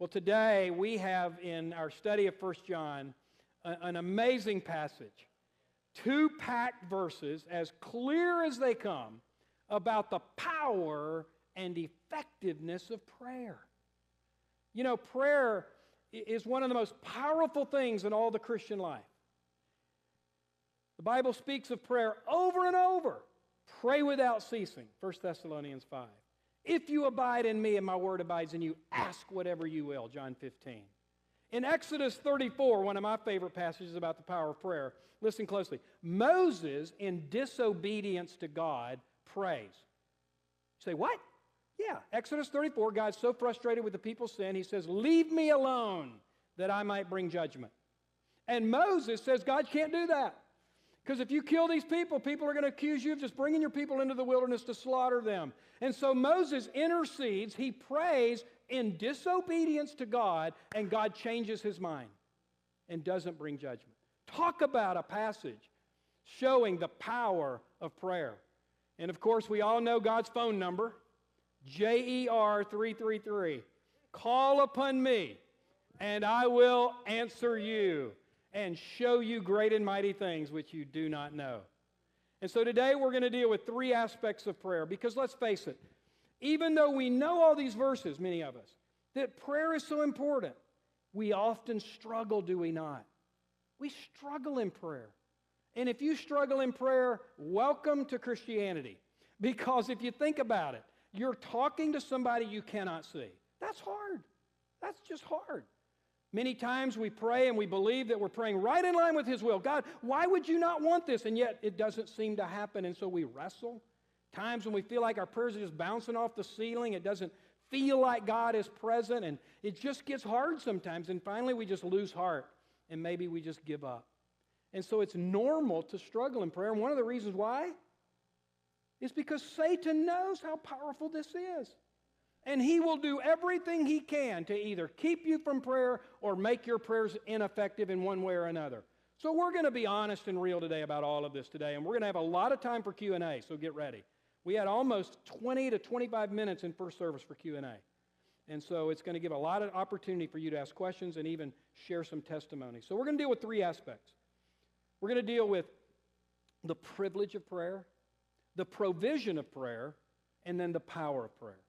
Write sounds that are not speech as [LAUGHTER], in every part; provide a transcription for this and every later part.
Well, today we have in our study of 1 John an amazing passage. Two packed verses, as clear as they come, about the power and effectiveness of prayer. You know, prayer is one of the most powerful things in all the Christian life. The Bible speaks of prayer over and over. Pray without ceasing, 1 Thessalonians 5. If you abide in me and my word abides in you, ask whatever you will, John 15. In Exodus 34, one of my favorite passages about the power of prayer, listen closely. Moses, in disobedience to God, prays. You say, what? Yeah, Exodus 34, God's so frustrated with the people's sin, he says, Leave me alone that I might bring judgment. And Moses says, God can't do that. Because if you kill these people, people are going to accuse you of just bringing your people into the wilderness to slaughter them. And so Moses intercedes, he prays in disobedience to God, and God changes his mind and doesn't bring judgment. Talk about a passage showing the power of prayer. And of course, we all know God's phone number JER 333. Call upon me, and I will answer you and show you great and mighty things which you do not know. And so today we're going to deal with three aspects of prayer because let's face it, even though we know all these verses, many of us, that prayer is so important, we often struggle, do we not? We struggle in prayer. And if you struggle in prayer, welcome to Christianity. Because if you think about it, you're talking to somebody you cannot see. That's hard. That's just hard. Many times we pray and we believe that we're praying right in line with His will. God, why would you not want this? And yet it doesn't seem to happen, and so we wrestle. Times when we feel like our prayers are just bouncing off the ceiling, it doesn't feel like God is present, and it just gets hard sometimes. And finally, we just lose heart, and maybe we just give up. And so it's normal to struggle in prayer. And one of the reasons why is because Satan knows how powerful this is. And he will do everything he can to either keep you from prayer or make your prayers ineffective in one way or another. So we're going to be honest and real today about all of this today, and we're going to have a lot of time for Q&A, so get ready. We had almost 20 to 25 minutes in first service for Q&A. And so it's going to give a lot of opportunity for you to ask questions and even share some testimony. So we're going to deal with three aspects. We're going to deal with the privilege of prayer, the provision of prayer, and then the power of prayer.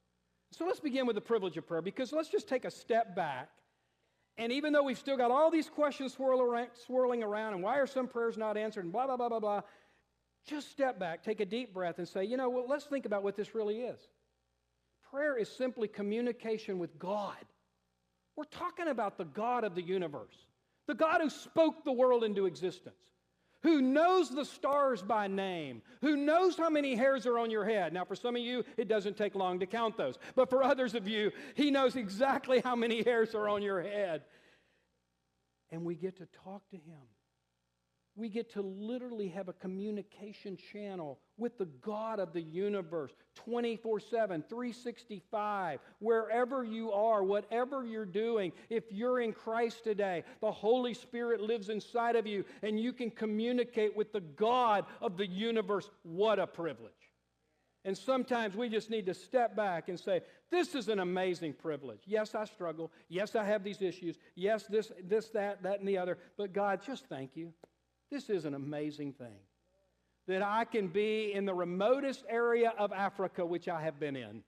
So let's begin with the privilege of prayer because let's just take a step back. And even though we've still got all these questions swirl around, swirling around, and why are some prayers not answered, and blah, blah, blah, blah, blah, just step back, take a deep breath, and say, you know, well, let's think about what this really is. Prayer is simply communication with God. We're talking about the God of the universe, the God who spoke the world into existence who knows the stars by name, who knows how many hairs are on your head. Now, for some of you, it doesn't take long to count those. But for others of you, He knows exactly how many hairs are on your head. And we get to talk to Him we get to literally have a communication channel with the God of the universe 24 7, 365, wherever you are, whatever you're doing. If you're in Christ today, the Holy Spirit lives inside of you and you can communicate with the God of the universe. What a privilege. And sometimes we just need to step back and say, This is an amazing privilege. Yes, I struggle. Yes, I have these issues. Yes, this, this, that, that, and the other. But God, just thank you. This is an amazing thing. That I can be in the remotest area of Africa, which I have been in.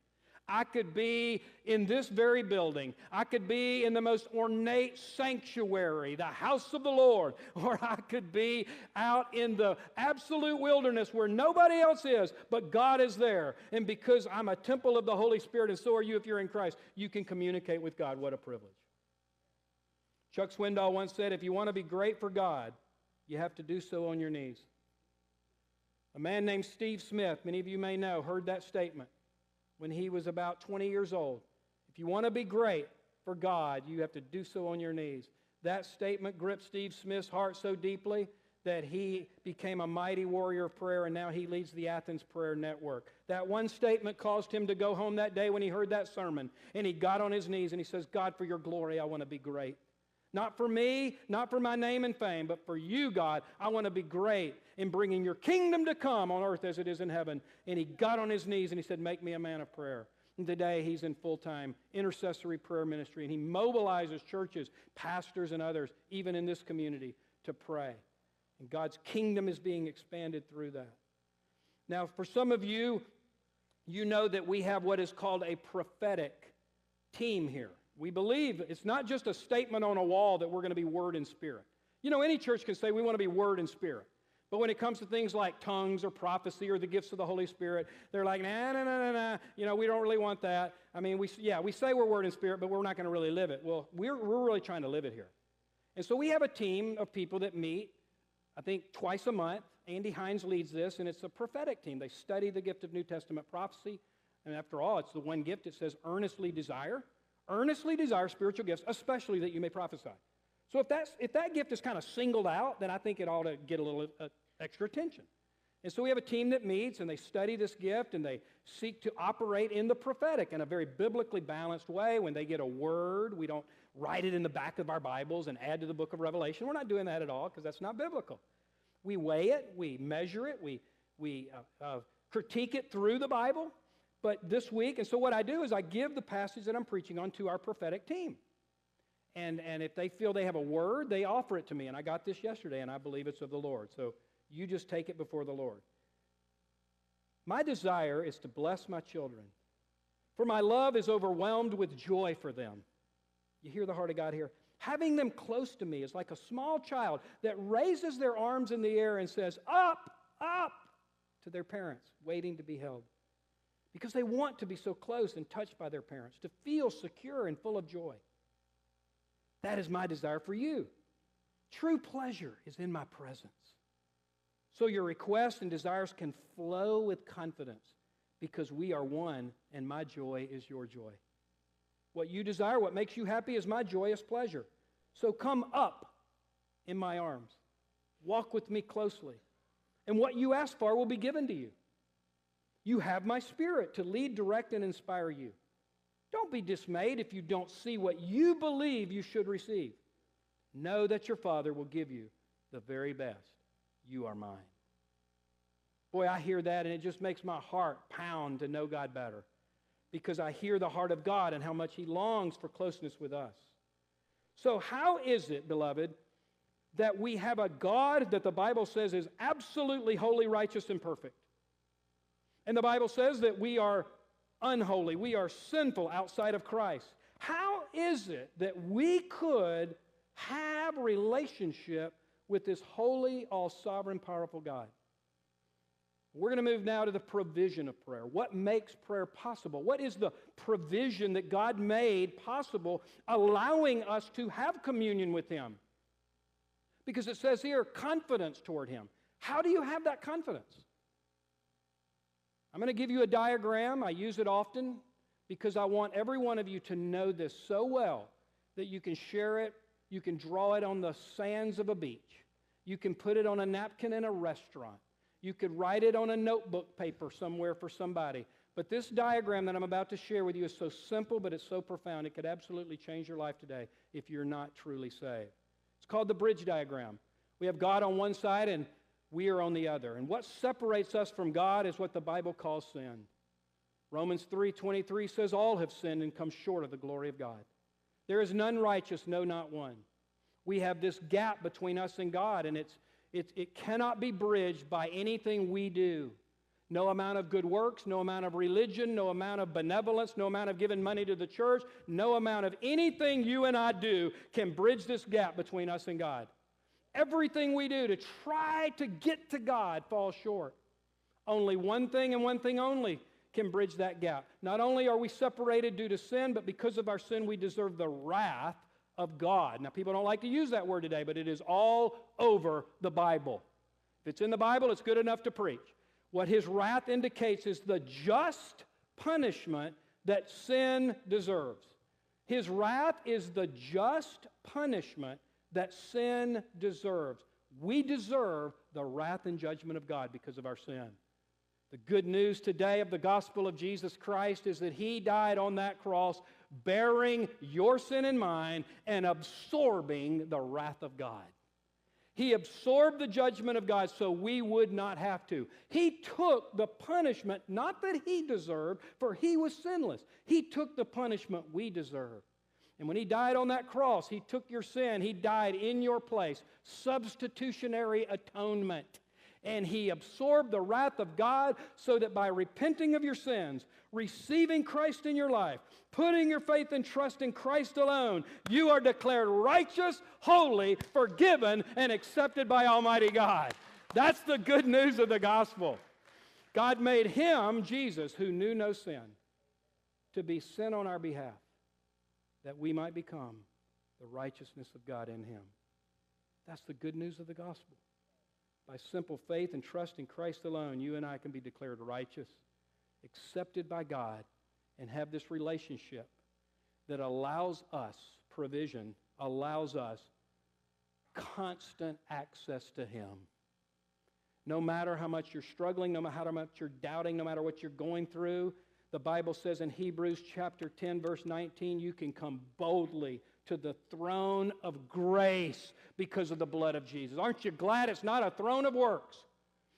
I could be in this very building. I could be in the most ornate sanctuary, the house of the Lord. [LAUGHS] Or I could be out in the absolute wilderness where nobody else is, but God is there. And because I'm a temple of the Holy Spirit, and so are you if you're in Christ, you can communicate with God. What a privilege. Chuck Swindoll once said if you want to be great for God, you have to do so on your knees. A man named Steve Smith, many of you may know, heard that statement when he was about 20 years old. If you want to be great for God, you have to do so on your knees. That statement gripped Steve Smith's heart so deeply that he became a mighty warrior of prayer, and now he leads the Athens Prayer Network. That one statement caused him to go home that day when he heard that sermon, and he got on his knees and he says, God, for your glory, I want to be great. Not for me, not for my name and fame, but for you, God. I want to be great in bringing your kingdom to come on earth as it is in heaven. And he got on his knees and he said, Make me a man of prayer. And today, he's in full time intercessory prayer ministry, and he mobilizes churches, pastors, and others, even in this community, to pray. And God's kingdom is being expanded through that. Now, for some of you, you know that we have what is called a prophetic team here. We believe it's not just a statement on a wall that we're going to be word and spirit. You know, any church can say we want to be word and spirit. But when it comes to things like tongues or prophecy or the gifts of the Holy Spirit, they're like, nah, nah, nah, nah, nah. You know, we don't really want that. I mean, we, yeah, we say we're word and spirit, but we're not going to really live it. Well, we're, we're really trying to live it here. And so we have a team of people that meet, I think, twice a month. Andy Hines leads this, and it's a prophetic team. They study the gift of New Testament prophecy. And after all, it's the one gift it says earnestly desire. Earnestly desire spiritual gifts, especially that you may prophesy. So if, that's, if that gift is kind of singled out, then I think it ought to get a little uh, extra attention. And so we have a team that meets and they study this gift and they seek to operate in the prophetic in a very biblically balanced way. When they get a word, we don't write it in the back of our Bibles and add to the book of Revelation. We're not doing that at all because that's not biblical. We weigh it, we measure it, we, we uh, uh, critique it through the Bible. But this week, and so what I do is I give the passage that I'm preaching on to our prophetic team. And, and if they feel they have a word, they offer it to me. And I got this yesterday, and I believe it's of the Lord. So you just take it before the Lord. My desire is to bless my children, for my love is overwhelmed with joy for them. You hear the heart of God here? Having them close to me is like a small child that raises their arms in the air and says, Up, up, to their parents, waiting to be held. Because they want to be so close and touched by their parents, to feel secure and full of joy. That is my desire for you. True pleasure is in my presence. So your requests and desires can flow with confidence because we are one and my joy is your joy. What you desire, what makes you happy, is my joyous pleasure. So come up in my arms. Walk with me closely. And what you ask for will be given to you. You have my spirit to lead, direct, and inspire you. Don't be dismayed if you don't see what you believe you should receive. Know that your Father will give you the very best. You are mine. Boy, I hear that and it just makes my heart pound to know God better because I hear the heart of God and how much He longs for closeness with us. So, how is it, beloved, that we have a God that the Bible says is absolutely holy, righteous, and perfect? And the Bible says that we are unholy, we are sinful outside of Christ. How is it that we could have relationship with this holy, all sovereign, powerful God? We're going to move now to the provision of prayer. What makes prayer possible? What is the provision that God made possible, allowing us to have communion with Him? Because it says here, confidence toward Him. How do you have that confidence? I'm going to give you a diagram. I use it often because I want every one of you to know this so well that you can share it, you can draw it on the sands of a beach, you can put it on a napkin in a restaurant, you could write it on a notebook paper somewhere for somebody. But this diagram that I'm about to share with you is so simple, but it's so profound. It could absolutely change your life today if you're not truly saved. It's called the bridge diagram. We have God on one side and we are on the other. And what separates us from God is what the Bible calls sin. Romans 3:23 says all have sinned and come short of the glory of God. There is none righteous, no not one. We have this gap between us and God and it's, it, it cannot be bridged by anything we do. No amount of good works, no amount of religion, no amount of benevolence, no amount of giving money to the church, no amount of anything you and I do can bridge this gap between us and God everything we do to try to get to God falls short. Only one thing and one thing only can bridge that gap. Not only are we separated due to sin, but because of our sin, we deserve the wrath of God. Now, people don't like to use that word today, but it is all over the Bible. If it's in the Bible, it's good enough to preach. What his wrath indicates is the just punishment that sin deserves. His wrath is the just punishment that sin deserves. We deserve the wrath and judgment of God because of our sin. The good news today of the gospel of Jesus Christ is that He died on that cross, bearing your sin and mine and absorbing the wrath of God. He absorbed the judgment of God so we would not have to. He took the punishment, not that he deserved, for he was sinless. He took the punishment we deserve. And when he died on that cross, he took your sin. He died in your place. Substitutionary atonement and he absorbed the wrath of God so that by repenting of your sins, receiving Christ in your life, putting your faith and trust in Christ alone, you are declared righteous, holy, forgiven, and accepted by Almighty God. That's the good news of the gospel. God made him, Jesus, who knew no sin, to be sin on our behalf, that we might become the righteousness of God in him. That's the good news of the gospel. By simple faith and trust in Christ alone, you and I can be declared righteous, accepted by God, and have this relationship that allows us provision, allows us constant access to Him. No matter how much you're struggling, no matter how much you're doubting, no matter what you're going through, the Bible says in Hebrews chapter 10, verse 19, you can come boldly to the throne of grace because of the blood of Jesus. Aren't you glad it's not a throne of works?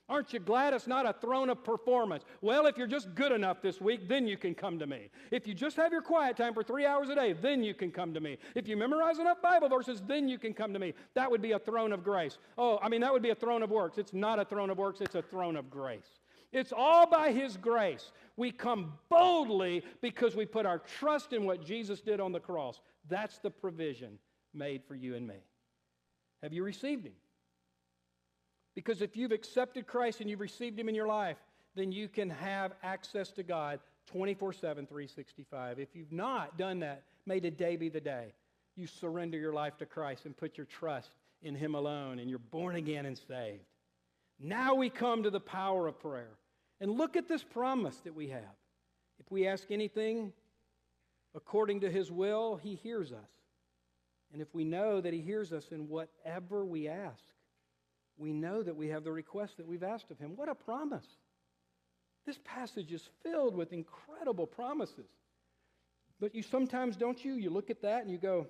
Aren't you glad it's not a throne of performance? Well, if you're just good enough this week, then you can come to me. If you just have your quiet time for three hours a day, then you can come to me. If you memorize enough Bible verses, then you can come to me. That would be a throne of grace. Oh, I mean, that would be a throne of works. It's not a throne of works, it's a throne of grace. It's all by His grace. We come boldly because we put our trust in what Jesus did on the cross. That's the provision made for you and me. Have you received Him? Because if you've accepted Christ and you've received Him in your life, then you can have access to God 24 7, 365. If you've not done that, may today be the day you surrender your life to Christ and put your trust in Him alone, and you're born again and saved. Now we come to the power of prayer. And look at this promise that we have. If we ask anything according to his will, he hears us. And if we know that he hears us in whatever we ask, we know that we have the request that we've asked of him. What a promise! This passage is filled with incredible promises. But you sometimes, don't you? You look at that and you go,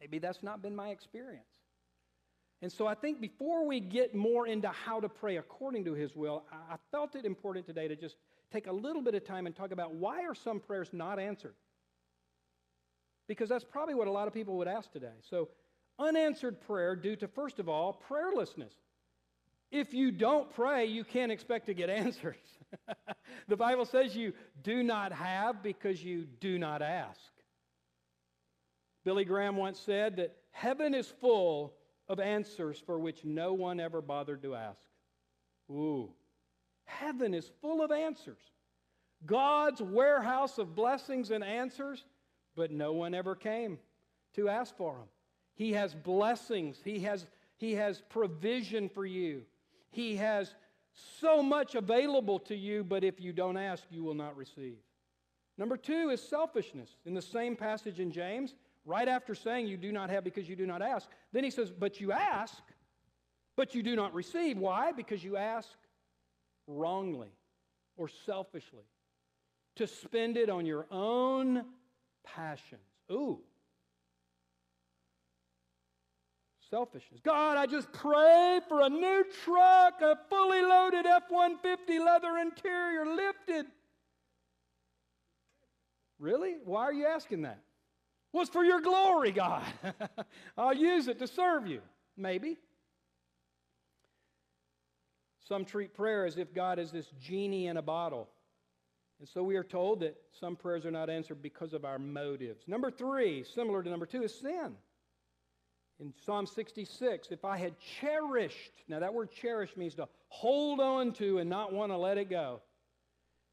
maybe that's not been my experience. And so I think before we get more into how to pray according to his will, I felt it important today to just take a little bit of time and talk about why are some prayers not answered? Because that's probably what a lot of people would ask today. So, unanswered prayer due to, first of all, prayerlessness. If you don't pray, you can't expect to get [LAUGHS] answers. the Bible says you do not have because you do not ask. Billy Graham once said that heaven is full of answers for which no one ever bothered to ask. Ooh, heaven is full of answers. God's warehouse of blessings and answers, but no one ever came to ask for them. He has blessings, He has, he has provision for you, He has so much available to you, but if you don't ask, you will not receive. Number two is selfishness. In the same passage in James, right after saying you do not have because you do not ask. Then he says, But you ask, but you do not receive. Why? Because you ask wrongly or selfishly to spend it on your own passions. Ooh. Selfishness. God, I just pray for a new truck, a fully loaded F 150 leather interior lifted. Really? Why are you asking that? Was for your glory, God. [LAUGHS] I'll use it to serve you. Maybe. Some treat prayer as if God is this genie in a bottle. And so we are told that some prayers are not answered because of our motives. Number three, similar to number two, is sin. In Psalm 66, if I had cherished, now that word cherish means to hold on to and not want to let it go.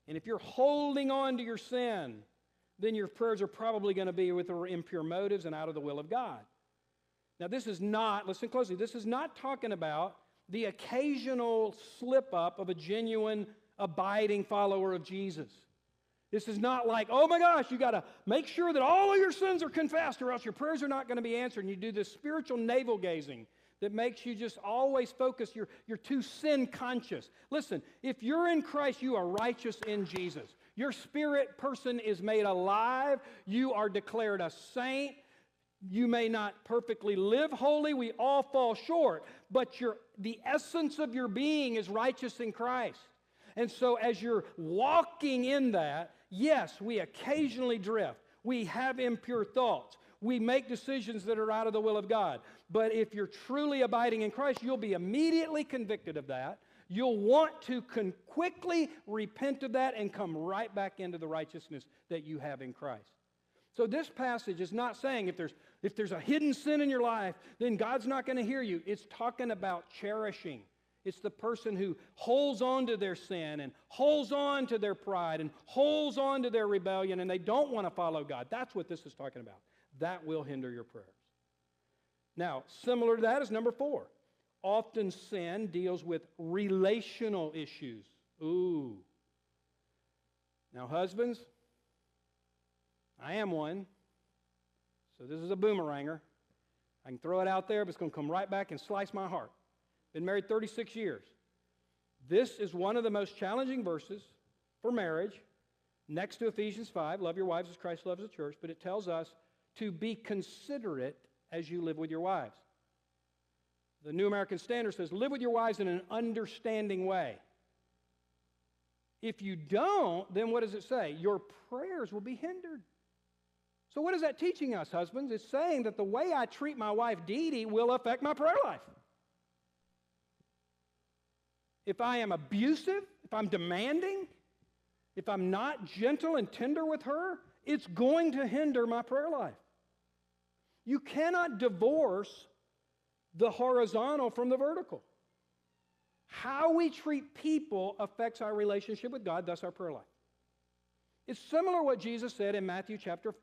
And if you're holding on to your sin, then your prayers are probably going to be with impure motives and out of the will of God. Now, this is not, listen closely, this is not talking about the occasional slip up of a genuine, abiding follower of Jesus. This is not like, oh my gosh, you got to make sure that all of your sins are confessed or else your prayers are not going to be answered. And you do this spiritual navel gazing that makes you just always focus. You're, you're too sin conscious. Listen, if you're in Christ, you are righteous in Jesus. Your spirit person is made alive. You are declared a saint. You may not perfectly live holy, we all fall short, but your, the essence of your being is righteous in Christ. And so, as you're walking in that, yes, we occasionally drift. We have impure thoughts. We make decisions that are out of the will of God. But if you're truly abiding in Christ, you'll be immediately convicted of that. You'll want to con- quickly repent of that and come right back into the righteousness that you have in Christ. So this passage is not saying if there's if there's a hidden sin in your life, then God's not going to hear you. It's talking about cherishing. It's the person who holds on to their sin and holds on to their pride and holds on to their rebellion and they don't want to follow God. That's what this is talking about. That will hinder your prayers. Now, similar to that is number four. Often sin deals with relational issues. Ooh. Now, husbands, I am one. So this is a boomeranger. I can throw it out there, but it's going to come right back and slice my heart. Been married 36 years. This is one of the most challenging verses for marriage, next to Ephesians 5, love your wives as Christ loves the church, but it tells us to be considerate as you live with your wives. The New American Standard says, live with your wives in an understanding way. If you don't, then what does it say? Your prayers will be hindered. So, what is that teaching us, husbands? It's saying that the way I treat my wife, Dee Dee, will affect my prayer life. If I am abusive, if I'm demanding, if I'm not gentle and tender with her, it's going to hinder my prayer life. You cannot divorce the horizontal from the vertical. How we treat people affects our relationship with God, thus our prayer life. It's similar to what Jesus said in Matthew chapter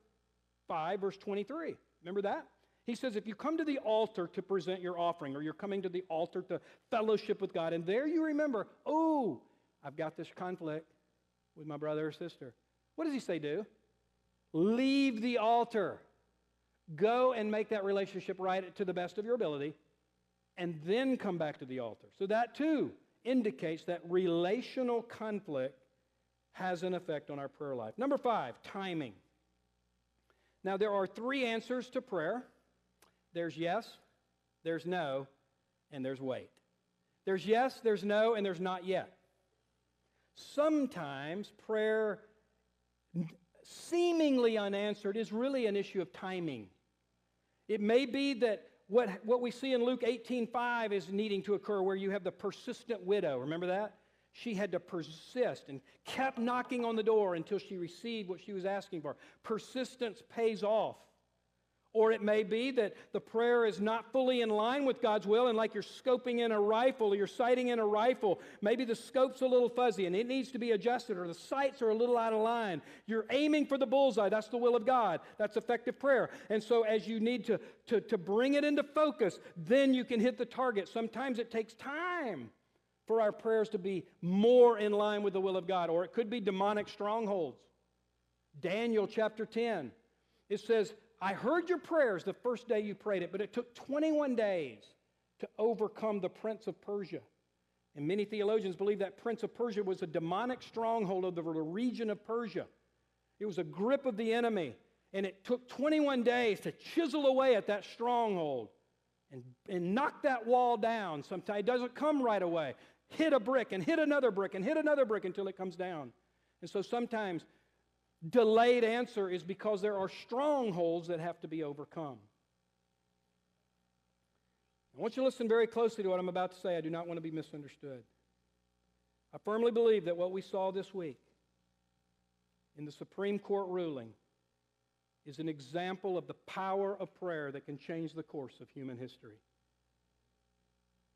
5, verse 23. Remember that? He says, if you come to the altar to present your offering, or you're coming to the altar to fellowship with God, and there you remember, oh, I've got this conflict with my brother or sister. What does he say do? Leave the altar. Go and make that relationship right to the best of your ability, and then come back to the altar. So that too indicates that relational conflict has an effect on our prayer life. Number five, timing. Now, there are three answers to prayer there's yes, there's no, and there's wait. There's yes, there's no, and there's not yet. Sometimes prayer, seemingly unanswered, is really an issue of timing. It may be that what, what we see in Luke 18:5 is needing to occur, where you have the persistent widow. Remember that? She had to persist and kept knocking on the door until she received what she was asking for. Persistence pays off. Or it may be that the prayer is not fully in line with God's will, and like you're scoping in a rifle or you're sighting in a rifle, maybe the scope's a little fuzzy and it needs to be adjusted, or the sights are a little out of line. You're aiming for the bullseye. That's the will of God. That's effective prayer. And so, as you need to, to, to bring it into focus, then you can hit the target. Sometimes it takes time for our prayers to be more in line with the will of God, or it could be demonic strongholds. Daniel chapter 10, it says, I heard your prayers the first day you prayed it, but it took 21 days to overcome the prince of Persia. And many theologians believe that prince of Persia was a demonic stronghold of the region of Persia. It was a grip of the enemy, and it took 21 days to chisel away at that stronghold and, and knock that wall down. Sometimes it doesn't come right away hit a brick and hit another brick and hit another brick until it comes down. And so sometimes delayed answer is because there are strongholds that have to be overcome. I want you to listen very closely to what I'm about to say. I do not want to be misunderstood. I firmly believe that what we saw this week in the Supreme Court ruling is an example of the power of prayer that can change the course of human history.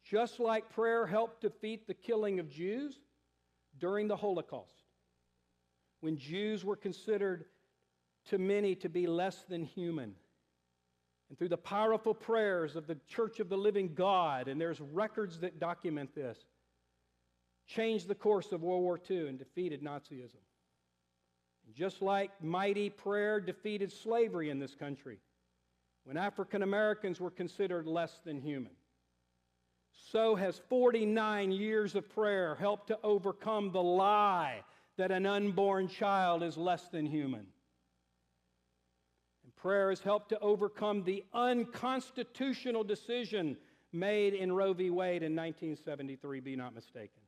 Just like prayer helped defeat the killing of Jews during the Holocaust, when Jews were considered to many to be less than human. And through the powerful prayers of the Church of the Living God, and there's records that document this, changed the course of World War II and defeated Nazism. And just like mighty prayer defeated slavery in this country, when African Americans were considered less than human so has 49 years of prayer helped to overcome the lie that an unborn child is less than human. And Prayer has helped to overcome the unconstitutional decision made in Roe v. Wade in 1973, be not mistaken.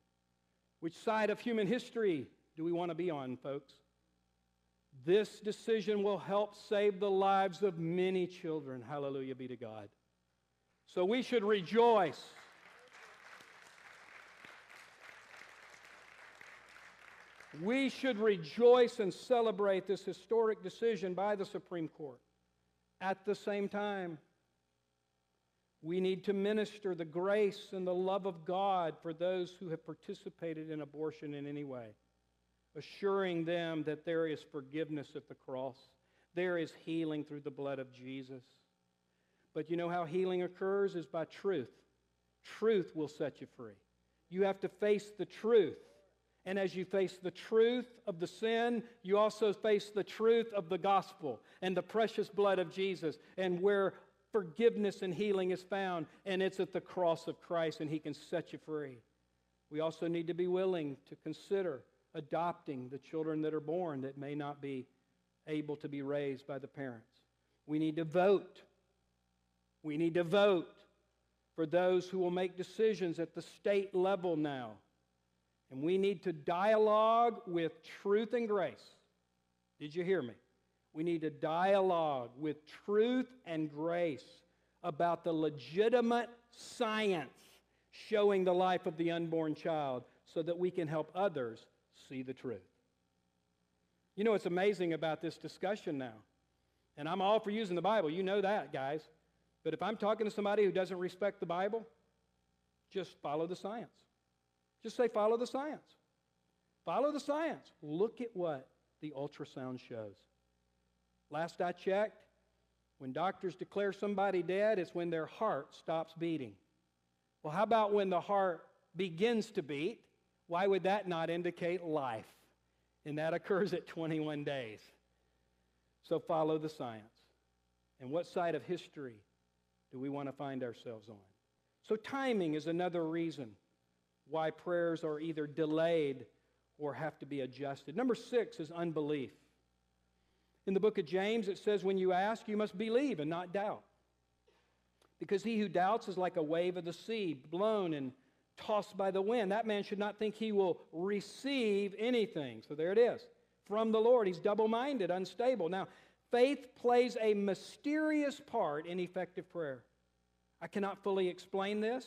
Which side of human history do we want to be on, folks? This decision will help save the lives of many children. Hallelujah be to God. So we should rejoice. We should rejoice and celebrate this historic decision by the Supreme Court. At the same time, we need to minister the grace and the love of God for those who have participated in abortion in any way, assuring them that there is forgiveness at the cross, there is healing through the blood of Jesus. But you know how healing occurs is by truth. Truth will set you free. You have to face the truth. And as you face the truth of the sin, you also face the truth of the gospel and the precious blood of Jesus and where forgiveness and healing is found. And it's at the cross of Christ, and He can set you free. We also need to be willing to consider adopting the children that are born that may not be able to be raised by the parents. We need to vote. We need to vote for those who will make decisions at the state level now and we need to dialogue with truth and grace. Did you hear me? We need to dialogue with truth and grace about the legitimate science showing the life of the unborn child so that we can help others see the truth. You know what's amazing about this discussion now? And I'm all for using the Bible. You know that, guys. But if I'm talking to somebody who doesn't respect the Bible, just follow the science. Just say, follow the science. Follow the science. Look at what the ultrasound shows. Last I checked, when doctors declare somebody dead, it's when their heart stops beating. Well, how about when the heart begins to beat? Why would that not indicate life? And that occurs at 21 days. So follow the science. And what side of history do we want to find ourselves on? So timing is another reason why prayers are either delayed or have to be adjusted. Number six is unbelief. In the book of James, it says, When you ask, you must believe and not doubt. Because he who doubts is like a wave of the sea, blown and tossed by the wind. That man should not think he will receive anything. So there it is. From the Lord. He's double minded, unstable. Now, faith plays a mysterious part in effective prayer. I cannot fully explain this.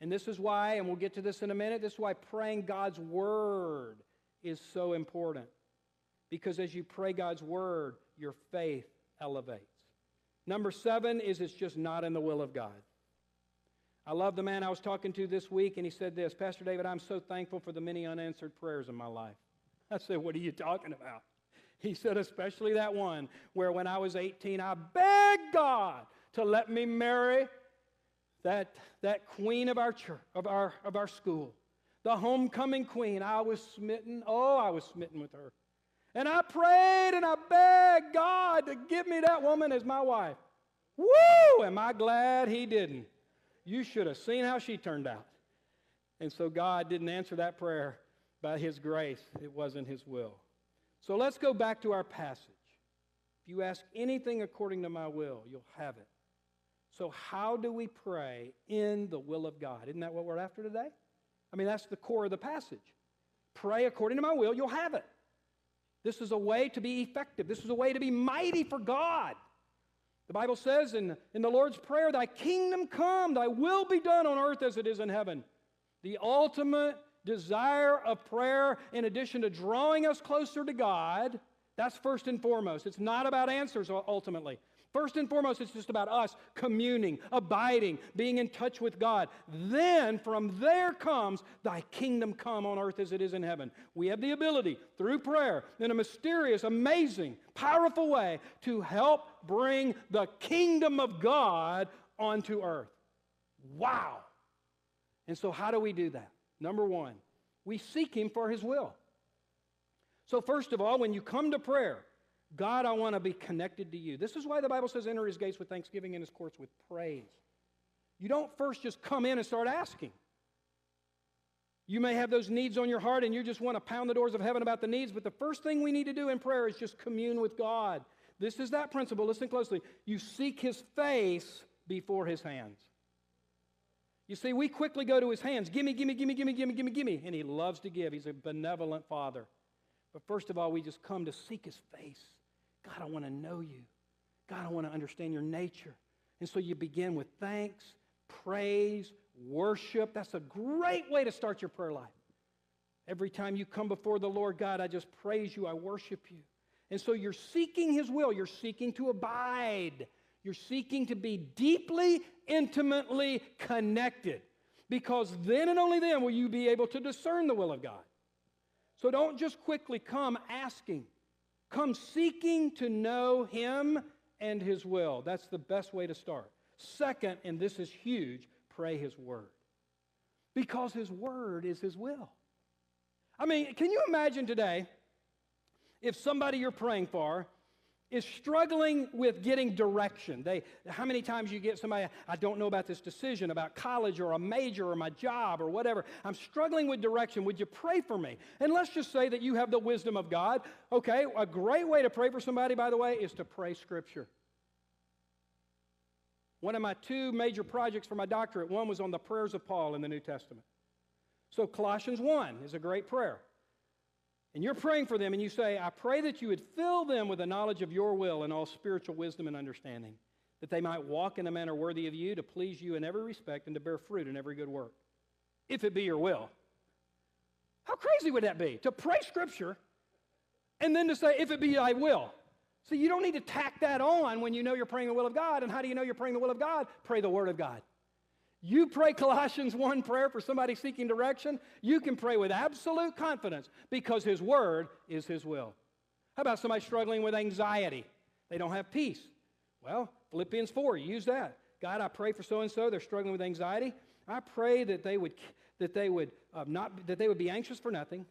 And this is why, and we'll get to this in a minute, this is why praying God's word is so important. Because as you pray God's word, your faith elevates. Number seven is it's just not in the will of God. I love the man I was talking to this week, and he said this Pastor David, I'm so thankful for the many unanswered prayers in my life. [LAUGHS] I said, What are you talking about? He said, Especially that one where when I was 18, I begged God to let me marry that, that queen of our church, of our, of our school, the homecoming queen. I was smitten. Oh, I was smitten with her. And I prayed and I begged God to give me that woman as my wife. Woo! Am I glad he didn't? You should have seen how she turned out. And so God didn't answer that prayer by his grace, it wasn't his will. So let's go back to our passage. If you ask anything according to my will, you'll have it. So, how do we pray in the will of God? Isn't that what we're after today? I mean, that's the core of the passage. Pray according to my will, you'll have it. This is a way to be effective. This is a way to be mighty for God. The Bible says in, in the Lord's Prayer, Thy kingdom come, Thy will be done on earth as it is in heaven. The ultimate desire of prayer, in addition to drawing us closer to God, that's first and foremost. It's not about answers ultimately. First and foremost, it's just about us communing, abiding, being in touch with God. Then from there comes, Thy kingdom come on earth as it is in heaven. We have the ability, through prayer, in a mysterious, amazing, powerful way, to help bring the kingdom of God onto earth. Wow. And so, how do we do that? Number one, we seek Him for His will. So, first of all, when you come to prayer, God, I want to be connected to you. This is why the Bible says, enter his gates with thanksgiving and his courts with praise. You don't first just come in and start asking. You may have those needs on your heart and you just want to pound the doors of heaven about the needs, but the first thing we need to do in prayer is just commune with God. This is that principle. Listen closely. You seek his face before his hands. You see, we quickly go to his hands. Gimme, gimme, gimme, gimme, gimme, gimme, gimme. And he loves to give. He's a benevolent father. But first of all, we just come to seek his face. God, I want to know you. God, I want to understand your nature. And so you begin with thanks, praise, worship. That's a great way to start your prayer life. Every time you come before the Lord God, I just praise you, I worship you. And so you're seeking his will, you're seeking to abide. You're seeking to be deeply, intimately connected because then and only then will you be able to discern the will of God. So don't just quickly come asking, come seeking to know Him and His will. That's the best way to start. Second, and this is huge, pray His Word because His Word is His will. I mean, can you imagine today if somebody you're praying for is struggling with getting direction. They, how many times you get somebody, I don't know about this decision, about college or a major or my job or whatever. I'm struggling with direction. Would you pray for me? And let's just say that you have the wisdom of God. Okay, a great way to pray for somebody, by the way, is to pray Scripture. One of my two major projects for my doctorate, one was on the prayers of Paul in the New Testament. So Colossians 1 is a great prayer and you're praying for them, and you say, I pray that you would fill them with the knowledge of your will and all spiritual wisdom and understanding, that they might walk in a manner worthy of you, to please you in every respect, and to bear fruit in every good work, if it be your will. How crazy would that be? To pray Scripture and then to say, if it be thy will. So you don't need to tack that on when you know you're praying the will of God. And how do you know you're praying the will of God? Pray the Word of God. You pray Colossians 1 prayer for somebody seeking direction, you can pray with absolute confidence because His Word is His will. How about somebody struggling with anxiety? They don't have peace. Well, Philippians 4, use that. God, I pray for so and so, they're struggling with anxiety. I pray that they would, that they would, uh, not, that they would be anxious for nothing,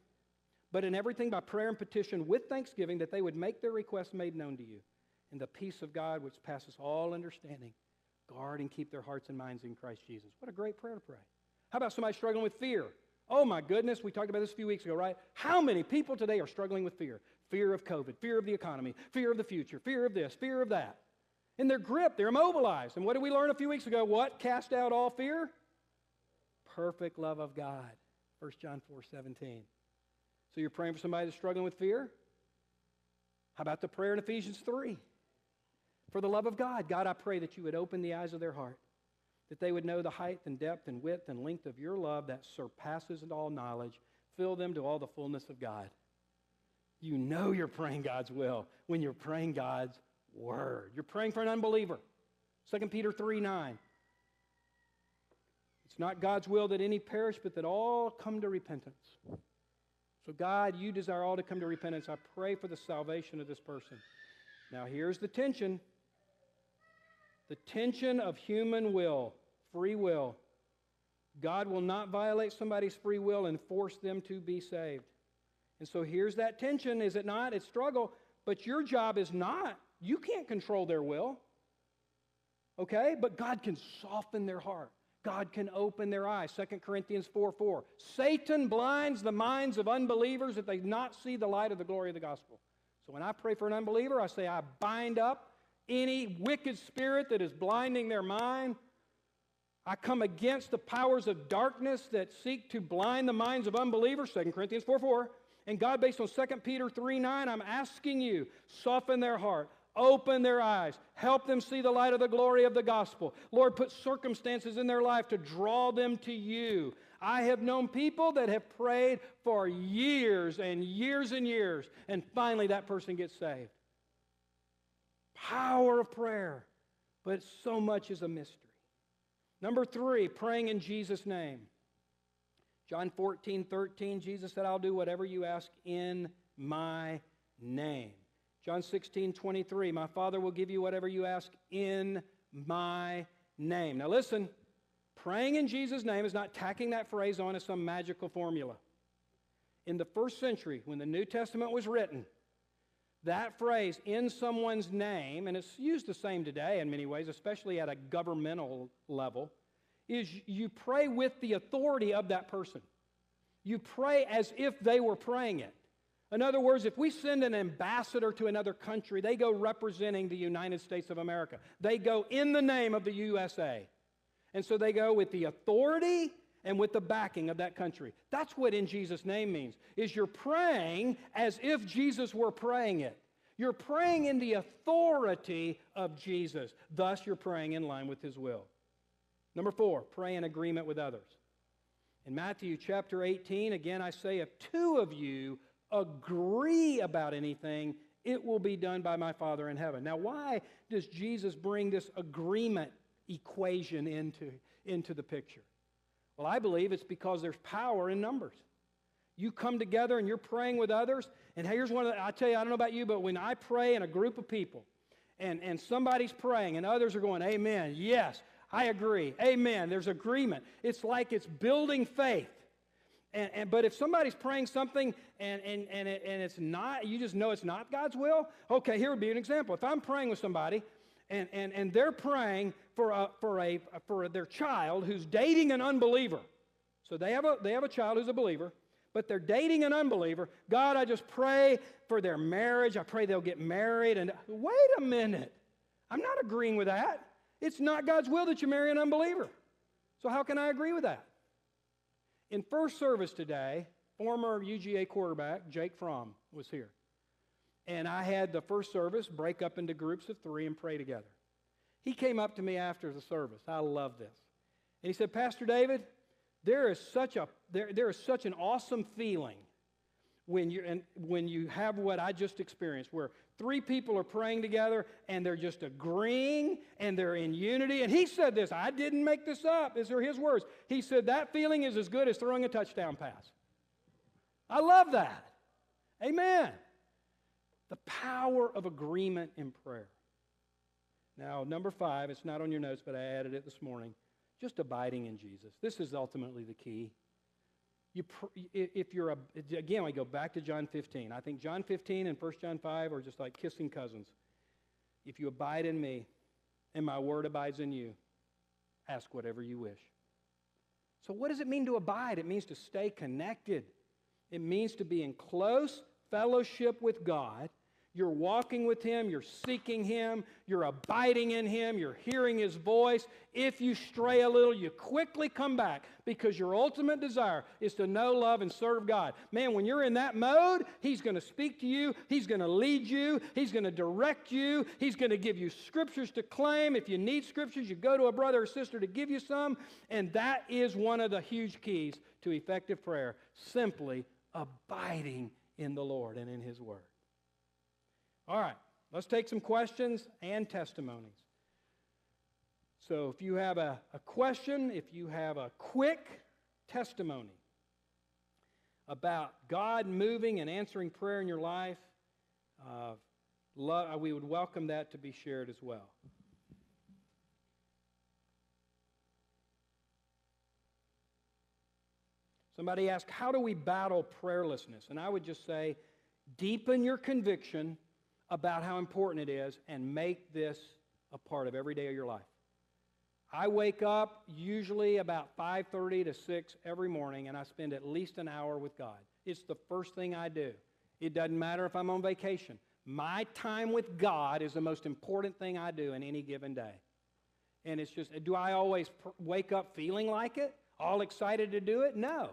but in everything by prayer and petition with thanksgiving, that they would make their requests made known to you. And the peace of God, which passes all understanding, guard and keep their hearts and minds in Christ Jesus. What a great prayer to pray. How about somebody struggling with fear? Oh my goodness, we talked about this a few weeks ago, right? How many people today are struggling with fear? Fear of COVID, fear of the economy, fear of the future, fear of this, fear of that. In their grip, they're immobilized. And what did we learn a few weeks ago? What cast out all fear? Perfect love of God. 1 John 4 17. So you're praying for somebody that's struggling with fear? How about the prayer in Ephesians 3? For the love of God, God, I pray that you would open the eyes of their heart, that they would know the height and depth and width and length of your love that surpasses all knowledge. Fill them to all the fullness of God. You know you're praying God's will when you're praying God's word. You're praying for an unbeliever. 2 Peter 3 9. It's not God's will that any perish, but that all come to repentance. So, God, you desire all to come to repentance. I pray for the salvation of this person. Now, here's the tension the tension of human will, free will. God will not violate somebody's free will and force them to be saved. And so here's that tension, is it not? It's struggle, but your job is not. You can't control their will. Okay? But God can soften their heart. God can open their eyes. 2 Corinthians 4 4. Satan blinds the minds of unbelievers that they not see the light of the glory of the gospel. So when I pray for an unbeliever, I say, I bind up any wicked spirit that is blinding their mind. I come against the powers of darkness that seek to blind the minds of unbelievers, 2 Corinthians 4 4. And God, based on 2 Peter 3 9, I'm asking you, soften their heart, open their eyes, help them see the light of the glory of the gospel. Lord, put circumstances in their life to draw them to you. I have known people that have prayed for years and years and years, and finally that person gets saved power of prayer, but so much is a mystery. Number three, praying in Jesus' name. John 14, 13, Jesus said, I'll do whatever you ask in my name. John 16, 23, my Father will give you whatever you ask in my name. Now listen, praying in Jesus' name is not tacking that phrase on as some magical formula. In the first century, when the New Testament was written, that phrase, in someone's name, and it's used the same today in many ways, especially at a governmental level, is you pray with the authority of that person. You pray as if they were praying it. In other words, if we send an ambassador to another country, they go representing the United States of America. They go in the name of the USA. And so they go with the authority and with the backing of that country. That's what in Jesus' name means. Is you're praying as if Jesus were praying it. You're praying in the authority of Jesus. Thus, you're praying in line with his will. Number four, pray in agreement with others. In Matthew chapter 18, again, I say, if two of you agree about anything, it will be done by my Father in heaven. Now, why does Jesus bring this agreement equation into, into the picture? Well, I believe it's because there's power in numbers. You come together and you're praying with others. And here's one of the, I tell you, I don't know about you, but when I pray in a group of people and, and somebody's praying and others are going, Amen, yes, I agree, Amen, there's agreement. It's like it's building faith. And, and, but if somebody's praying something and, and, and, it, and it's not, you just know it's not God's will, okay, here would be an example. If I'm praying with somebody and, and, and they're praying for, a, for, a, for their child who's dating an unbeliever, so they have, a, they have a child who's a believer, but they're dating an unbeliever. God, I just pray for their marriage. I pray they'll get married. And wait a minute. I'm not agreeing with that. It's not God's will that you marry an unbeliever. So how can I agree with that? In first service today, former UGA quarterback Jake Fromm was here. And I had the first service break up into groups of three and pray together. He came up to me after the service. I love this. And he said, Pastor David, there is such, a, there, there is such an awesome feeling when you, when you have what I just experienced, where three people are praying together and they're just agreeing and they're in unity. And he said this, I didn't make this up. These are his words. He said, That feeling is as good as throwing a touchdown pass. I love that. Amen. The power of agreement in prayer. Now, number five, it's not on your notes, but I added it this morning. Just abiding in Jesus. This is ultimately the key. You, if you're a, again, I go back to John 15. I think John 15 and 1 John 5 are just like kissing cousins. If you abide in me and my word abides in you, ask whatever you wish. So, what does it mean to abide? It means to stay connected, it means to be in close fellowship with God you're walking with Him, you're seeking Him, you're abiding in Him, you're hearing His voice. If you stray a little, you quickly come back because your ultimate desire is to know, love, and serve God. Man, when you're in that mode, He's going to speak to you, He's going to lead you, He's going to direct you, He's going to give you scriptures to claim. If you need scriptures, you go to a brother or sister to give you some. And that is one of the huge keys to effective prayer simply abiding in the Lord and in His Word. All right, let's take some questions and testimonies. So if you have a, a question, if you have a quick testimony about God moving and answering prayer in your life, uh, love, we would welcome that to be shared as well. Somebody asked, How do we battle prayerlessness? And I would just say, deepen your conviction about how important it is and make this a part of every day of your life. I wake up usually about 5:30 to 6 every morning and I spend at least an hour with God. It's the first thing I do. It doesn't matter if I'm on vacation. My time with God is the most important thing I do in any given day. And it's just do I always wake up feeling like it? All excited to do it? No.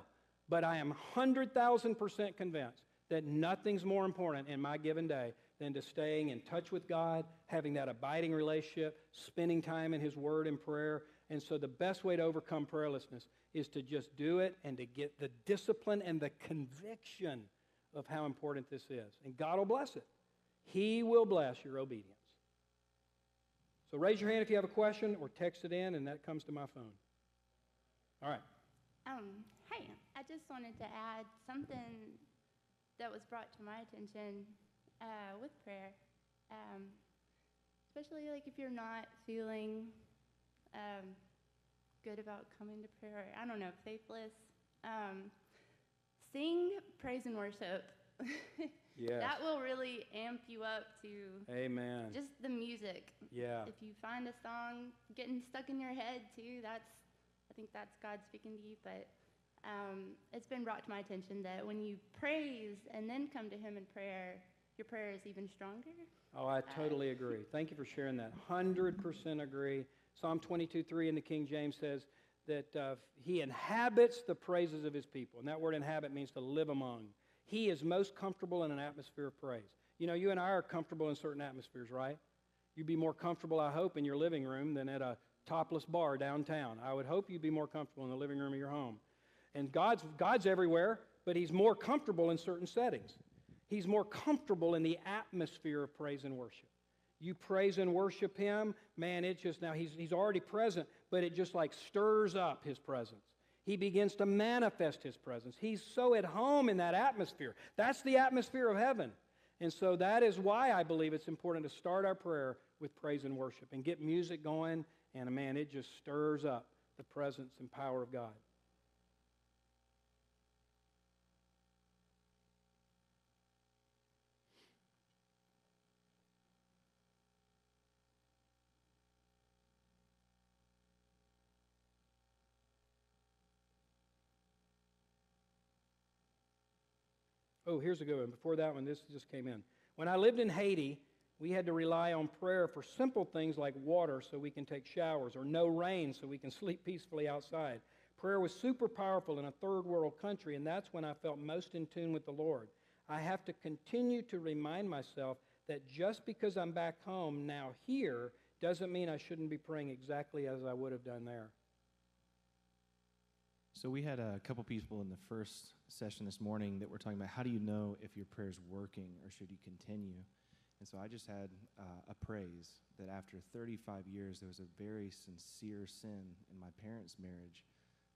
But I am 100,000% convinced that nothing's more important in my given day than to staying in touch with God, having that abiding relationship, spending time in His Word and prayer. And so, the best way to overcome prayerlessness is to just do it and to get the discipline and the conviction of how important this is. And God will bless it. He will bless your obedience. So, raise your hand if you have a question or text it in, and that comes to my phone. All right. Um, hey, I just wanted to add something that was brought to my attention uh, with prayer, um, especially like if you're not feeling um, good about coming to prayer, I don't know, faithless. Um, sing praise and worship. [LAUGHS] yes. That will really amp you up to Amen. just the music. Yeah. If you find a song getting stuck in your head too, that's I think that's God speaking to you. But um, it's been brought to my attention that when you praise and then come to Him in prayer, your prayer is even stronger. Oh, I totally agree. Thank you for sharing that. 100% agree. Psalm 22 3 in the King James says that uh, He inhabits the praises of His people. And that word inhabit means to live among. He is most comfortable in an atmosphere of praise. You know, you and I are comfortable in certain atmospheres, right? You'd be more comfortable, I hope, in your living room than at a topless bar downtown. I would hope you'd be more comfortable in the living room of your home. And God's, God's everywhere, but He's more comfortable in certain settings. He's more comfortable in the atmosphere of praise and worship. You praise and worship Him, man, it just now, He's, he's already present, but it just like stirs up His presence. He begins to manifest His presence. He's so at home in that atmosphere. That's the atmosphere of heaven. And so that is why I believe it's important to start our prayer with praise and worship and get music going, and man, it just stirs up the presence and power of God. Oh, here's a good one. Before that one, this just came in. When I lived in Haiti, we had to rely on prayer for simple things like water so we can take showers, or no rain so we can [LAUGHS] sleep peacefully outside. Prayer was super powerful in a third world country, and that's when I felt most in tune with the Lord. I have to continue to remind myself that just because I'm back home now here doesn't mean I shouldn't be praying exactly as I would have done there. So we had a couple people in the first session this morning that were talking about how do you know if your prayer is working or should you continue? And so I just had uh, a praise that after 35 years, there was a very sincere sin in my parents' marriage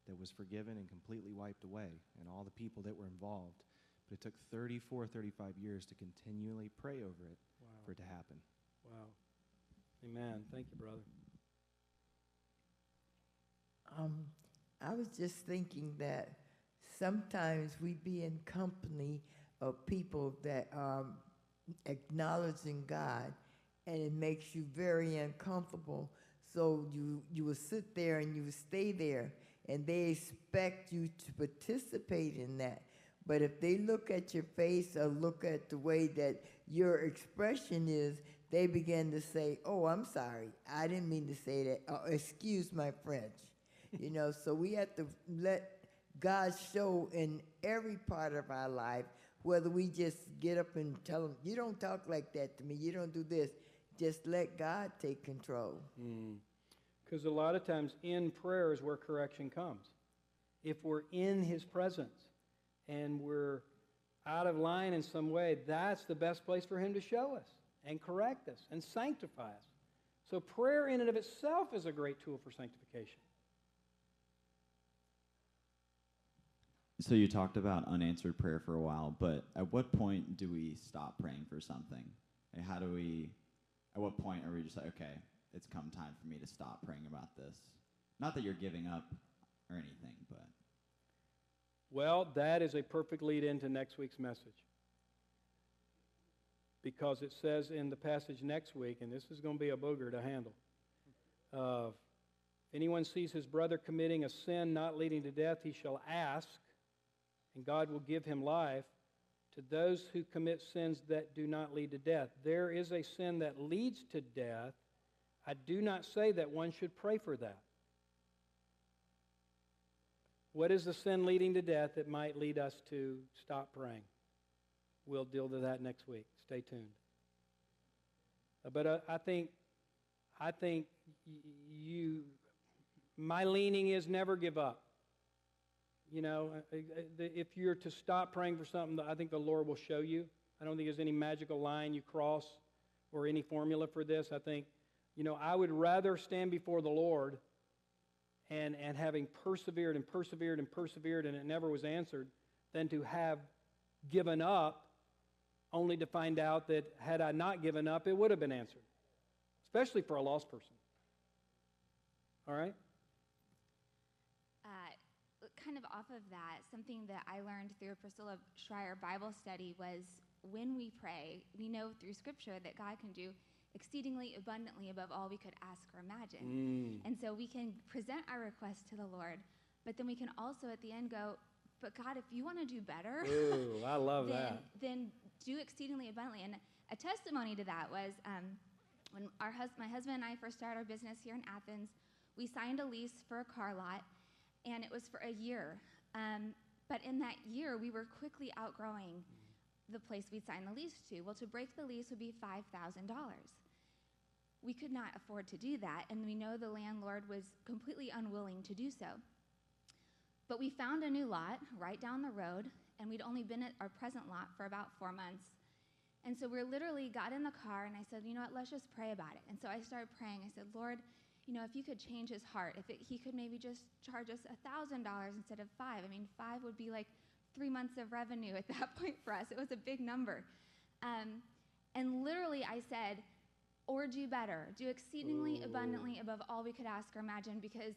that was forgiven and completely wiped away, and all the people that were involved. But it took 34, 35 years to continually pray over it wow. for it to happen. Wow. Amen. Thank you, brother. Um, I was just thinking that sometimes we be in company of people that are acknowledging God, and it makes you very uncomfortable. So you you will sit there and you will stay there, and they expect you to participate in that. But if they look at your face or look at the way that your expression is, they begin to say, "Oh, I'm sorry, I didn't mean to say that. Oh, excuse my French." You know, so we have to let God show in every part of our life, whether we just get up and tell them, you don't talk like that to me, you don't do this. Just let God take control. Because mm. a lot of times in prayer is where correction comes. If we're in His presence and we're out of line in some way, that's the best place for Him to show us and correct us and sanctify us. So prayer in and of itself is a great tool for sanctification. So you talked about unanswered prayer for a while, but at what point do we stop praying for something? And how do we, at what point are we just like, okay, it's come time for me to stop praying about this? Not that you're giving up or anything, but. Well, that is a perfect lead into next week's message. Because it says in the passage next week, and this is going to be a booger to handle. Uh, if anyone sees his brother committing a sin not leading to death, he shall ask, and God will give him life to those who commit sins that do not lead to death. There is a sin that leads to death. I do not say that one should pray for that. What is the sin leading to death that might lead us to stop praying? We'll deal with that next week. Stay tuned. Uh, but uh, I think, I think you, my leaning is never give up. You know, if you're to stop praying for something, I think the Lord will show you. I don't think there's any magical line you cross or any formula for this. I think, you know, I would rather stand before the Lord and, and having persevered and persevered and persevered and it never was answered than to have given up only to find out that had I not given up, it would have been answered, especially for a lost person. All right? Kind of off of that, something that I learned through a Priscilla Shirer Bible study was when we pray, we know through Scripture that God can do exceedingly abundantly above all we could ask or imagine. Mm. And so we can present our request to the Lord, But then we can also at the end go, but God, if you want to do better, Ooh, I love [LAUGHS] then, that. then do exceedingly abundantly. And a testimony to that was um, when our hus- my husband and I first started our business here in Athens, we signed a lease for a car lot, and it was for a year. Um, but in that year, we were quickly outgrowing the place we'd signed the lease to. Well, to break the lease would be $5,000. We could not afford to do that, and we know the landlord was completely unwilling to do so. But we found a new lot right down the road, and we'd only been at our present lot for about four months. And so we literally got in the car, and I said, you know what, let's just pray about it. And so I started praying. I said, Lord, you know, if you could change his heart, if it, he could maybe just charge us $1,000 instead of five. I mean, five would be like three months of revenue at [LAUGHS] that point for us. It was a big number. Um, and literally, I said, or do better, do exceedingly abundantly above all we could ask or imagine, because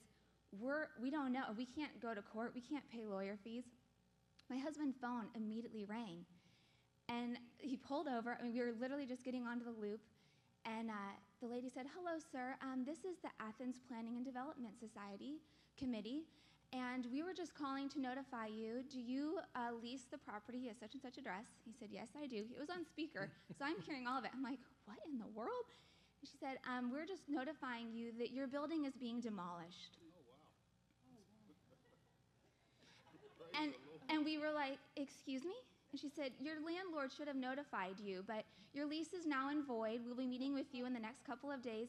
we're we don't know. We can't go to court. We can't pay lawyer fees. My husband's phone immediately rang, and he pulled over. I mean, we were literally just getting onto the loop, and uh, the lady said, "Hello, sir. Um, this is the Athens Planning and Development Society committee." And we were just calling to notify you. Do you uh, lease the property at such and such address? He said, Yes, I do. It was on speaker, [LAUGHS] so I'm hearing all of it. I'm like, What in the world? And she said, um, We're just notifying you that your building is being demolished. And, and we were like, Excuse me? And she said, Your landlord should have notified you, but your lease is now in void. We'll be meeting with you in the next couple of days.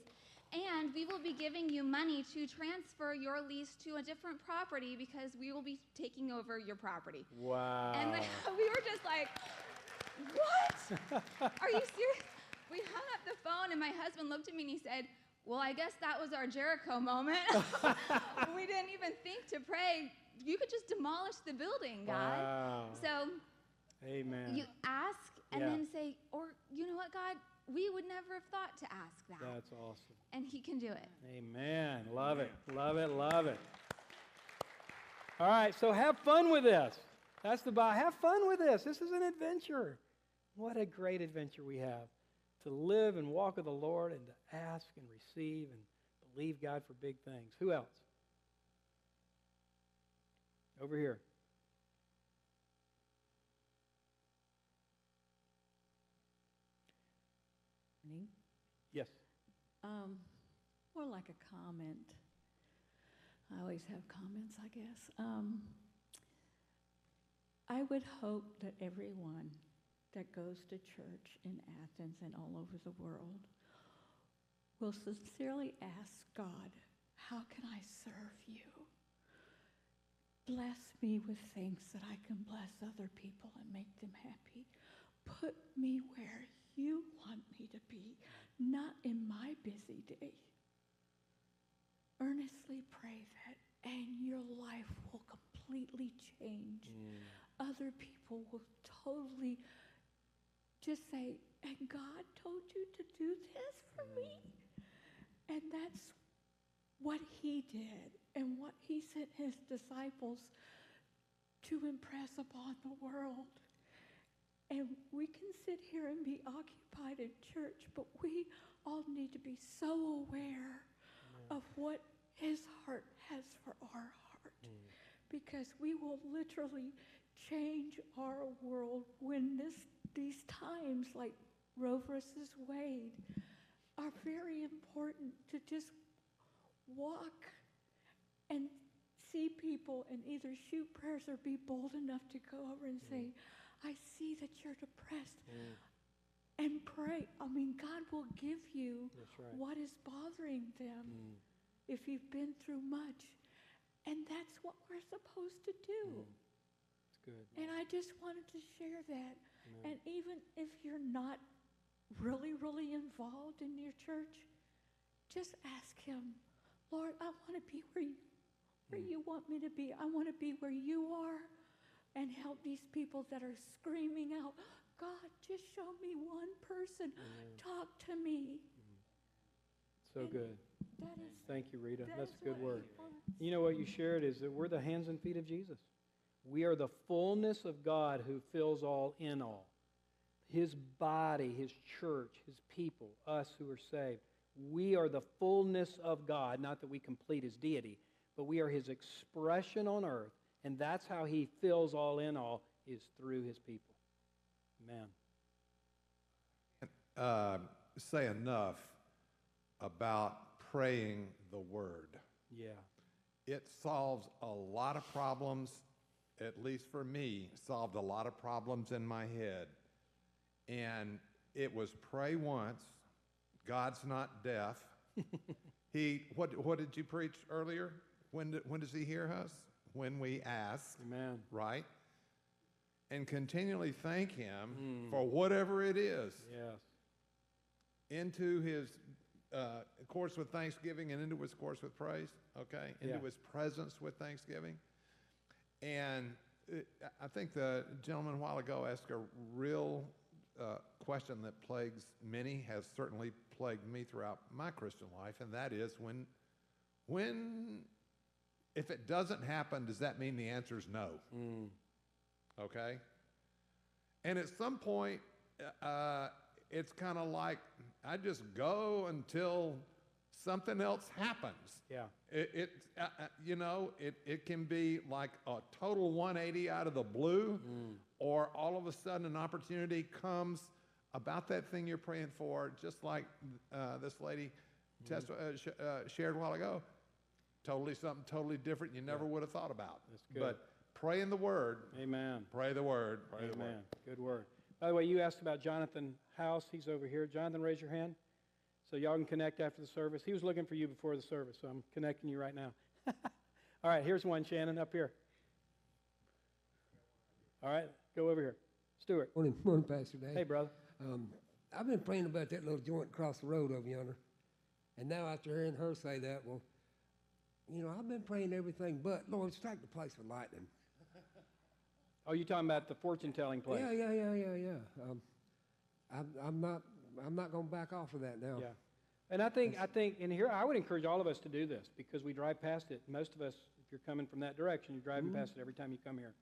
And we will be giving you money to transfer your lease to a different property because we will be taking over your property. Wow. And [LAUGHS] we were just like, What? [LAUGHS] Are you serious? We hung up the phone, and my husband looked at me and he said, Well, I guess that was our Jericho moment. [LAUGHS] we didn't even think to pray. You could just demolish the building, God. Wow. So Amen. you ask and Yeah. then say, Or, you know what, God? We would never have thought to ask that. That's awesome. and He can do it. Amen. Love it. Love it. Love it. All right, so have fun with this. That's the Bible. Have fun with this. This is an adventure. What a great adventure we have to live and walk with the Lord and to ask and receive and believe God for big things. Who else? Over here. Morning. Yes. Um, more like a comment. I always have comments, I guess. Um, I would hope that everyone that goes to church in Athens and all over the world will sincerely ask God, How can I serve you? Bless me with things that I can bless other people and make them happy. Put me where you want me to be, not in my busy day. Earnestly pray that, and your life will completely change. Other people will totally just say, and God told you to do this for me. And that's what he did and what he sent his disciples to impress upon the world. And we can sit here and be occupied in church, but we all need to be so aware of what his heart has for our heart. Hmm. Because we will literally change our world when this, these times, like Roe versus Wade, are very important to just walk and see people and either shoot prayers or be bold enough to go over and hmm. say, I see that you're depressed. Mm. And pray. I mean, God will give you right. what is bothering them mm. if you've been through much. And that's what we're supposed to do. Mm. It's good. And I just wanted to share that. Amen. And even if you're not really, really involved in your church, just ask Him, Lord, I want to be where you, where you want me to be. I want to be where you are and help these people that are screaming out, God, just show me one person. Talk to me. So And good. That is, Thank you, Rita. that That's a good word. You know what you shared is that we're the hands and feet of Jesus. We are the fullness of God who fills all in all. His body, His church, His people, us who are saved. We are the fullness of God, not that we complete His deity, but we are his expression on earth, and that's how he fills all in all is through his people. Amen. uh, say enough about praying the word. Yeah. It solves a lot of problems, at least for me, solved a lot of problems in my head. And it was pray once, God's not deaf. [LAUGHS] he, what, what did you preach earlier? When, when does he hear us? When we ask, Amen. right? And continually thank him for whatever it is Yes. into his uh, course with thanksgiving and into his course with praise, okay? Into Yeah. his presence with thanksgiving. And uh, I think the gentleman a while ago asked a real uh, question that plagues many, has certainly plagued me throughout my Christian life, and that is when, when, if it doesn't happen, does that mean the answer is no? okay? And at some point, uh, it's kind of like I just go until something else happens. Yeah. It, it uh, uh, you know, it, it can be like a total 180 out of the blue, or all of a sudden an opportunity comes about that thing you're praying for, just like uh, this lady testi- uh, sh- uh, shared a while ago. Totally something totally different you never would have thought about. That's good. But pray in the Word. Amen. Pray the Word. Pray the Word. Amen. Good word. By the way, you asked about Jonathan House. He's over here. Jonathan, raise your hand. So y'all can connect after the service. He was looking for you before the service, so I'm connecting you right now. [LAUGHS] All right, here's one, Shannon, up here. All right, go over here. Stuart. Morning, morning, Pastor Dave. Hey, brother. Um, I've been praying about that little joint across the road over yonder, and now after hearing her say that, well, you know, I've been praying everything but Lord, strike the place with lightning. [LAUGHS] Oh, you're talking about the fortune telling place? Yeah, yeah, yeah, yeah, yeah. Um, I'm, I'm not, I'm not going to back off of that now. Yeah. And I think, I think, and here, I would encourage all of us to do this because we drive past it. Most of us, if you're coming from that direction, you're driving past it every time you come here.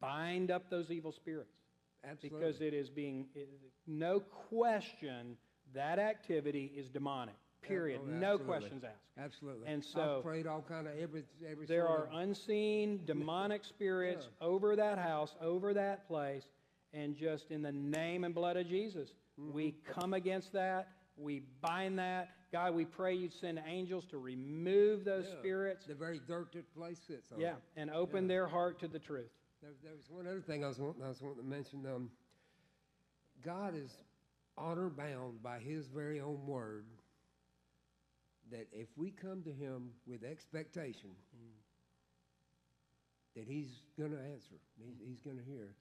Bind up those evil spirits Absolutely. because it is being, it, no question, that activity is demonic. Period. oh, no absolutely. questions asked. Absolutely. And so- I've prayed all kind of every, every. There are of- unseen [LAUGHS] demonic spirits over that house, over that place, and just in the name and blood of Jesus, we Mm-hmm. come against that. We bind that. God, we pray you send angels to remove those Yeah, spirits. The very dirt that place sits on. Yeah, and open Yeah. their heart to the truth. There, there was one other thing I was wanting, I was wanting to mention. Um, God is honor bound by His very own word that if we come to Him with expectation that He's going to answer, he's, he's going to hear.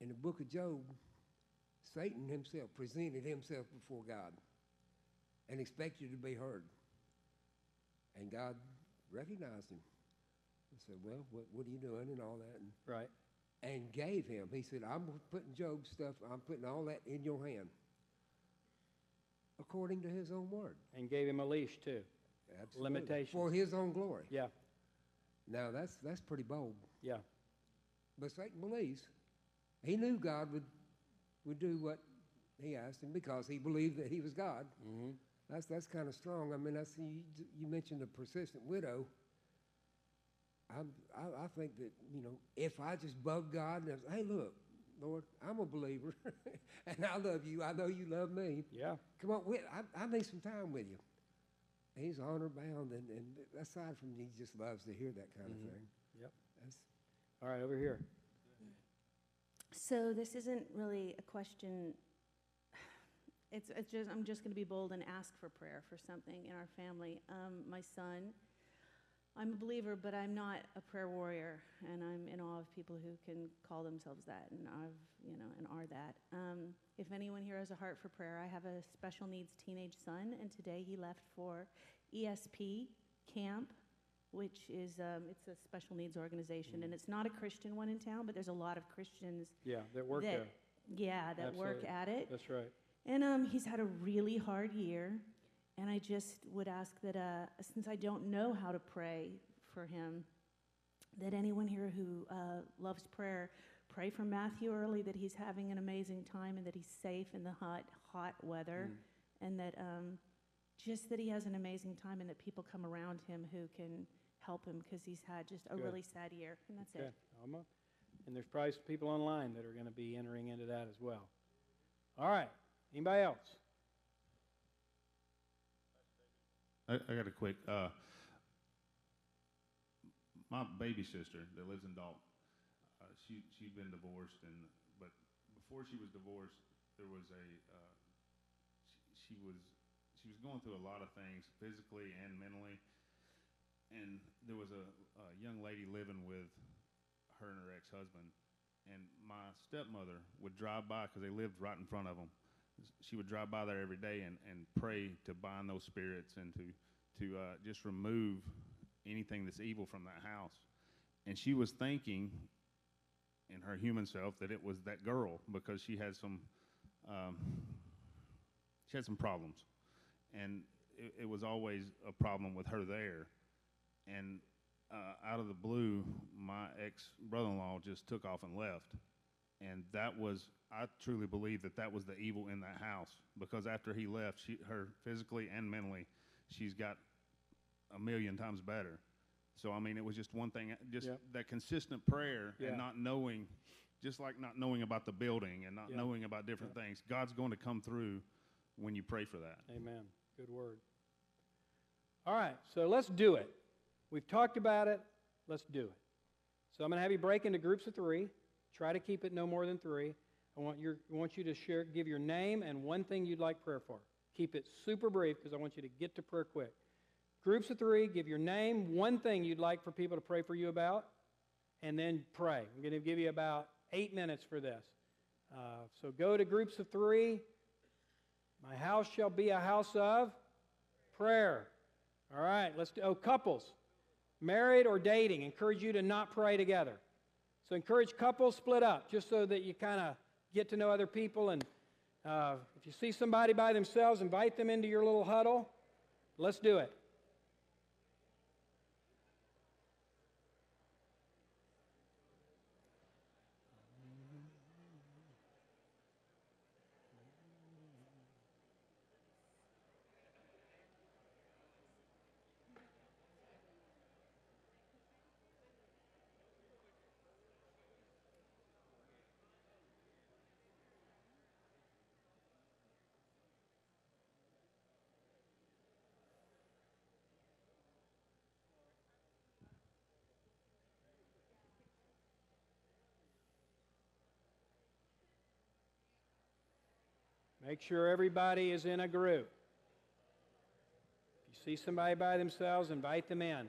In the book of Job, Satan himself presented himself before God and expected to be heard. And God recognized him. and said, Well, what, what are you doing? And all that. And Right. and gave him. He said, I'm putting Job's stuff, I'm putting all that in your hand. According to his own word. And gave him a leash, too. Absolutely. Limitations. For his own glory. Yeah, Now that's that's pretty bold. yeah. But Satan believes. He knew God would would do what he asked him because he believed that he was God. Mm-hmm. That's that's kind of strong. I mean, that's you, you mentioned a persistent widow. I'm, I, I think that you know if I just bug God and say, hey, look, Lord, I'm a believer, [LAUGHS] and I love you. I know you love me. Yeah. Come on, with, I, I need some time with you. He's honor bound, and, and aside from he just loves to hear that kind of thing. Yep. That's, All right, over here. So this isn't really a question. It's, it's just I'm just going to be bold and ask for prayer for something in our family. Um, my son, I'm a believer, but I'm not a prayer warrior, and I'm in awe of people who can call themselves that and I've you know and are that. Um, if anyone here has a heart for prayer, I have a special needs teenage son, and today he left for ESP camp which is um, it's a special needs organization, and it's not a Christian one in town, but there's a lot of Christians Yeah, that work that there. yeah that work at it. That's right. And um, he's had a really hard year, and I just would ask that uh, since I don't know how to pray for him, that anyone here who uh, loves prayer, pray for Matthew early that he's having an amazing time and that he's safe in the hot hot weather, and that um, just that he has an amazing time and that people come around him who can help him because he's had just a Good. really sad year. And that's Okay, it. Alma? And there's probably some people online that are going to be entering into that as well. All right. Anybody else? I, I got a quick. Uh, my baby sister that lives in Dalton, uh, she she'd been divorced, and but before she was divorced, there was a uh, she, she was she was going through a lot of things physically and mentally, and there was a, a young lady living with her and her ex-husband, and my stepmother would drive by because they lived right in front of them. She would drive by there every day and, and pray to bind those spirits and to to uh, just remove anything that's evil from that house. And she was thinking in her human self that it was that girl because she had some um, she had some problems, and it, it was always a problem with her there. And uh, out of the blue, my ex brother-in-law just took off and left, and that was I truly believe that that was the evil in that house because after he left, she, her physically and mentally, she's got a million times better. So I mean, it was just one thing, just Yep. that consistent prayer Yeah. and not knowing, just like not knowing about the building and not Yeah. knowing about different things. God's going to come through when you pray for that. Amen. Good word. All right, so let's do it. We've talked about it. Let's do it. So I'm going to have you break into groups of three. Try to keep it no more than three. I want, your, I want you to share, give your name and one thing you'd like prayer for. Keep it super brief because I want you to get to prayer quick. Groups of three, give your name, one thing you'd like for people to pray for you about, and then pray. I'm going to give you about eight minutes for this. Uh, so go to groups of three. My house shall be a house of prayer. All right, let's do. Oh, couples, married or dating, encourage you to not pray together. So encourage couples split up, just so that you kind of get to know other people. And uh, if you see somebody by themselves, invite them into your little huddle. Let's do it. Make sure everybody is in a group. If you see somebody by themselves, invite them in.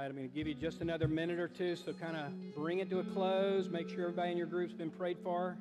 right, I'm going to give you just another minute or two, so kind of bring it to a close. Make sure everybody in your group's been prayed for.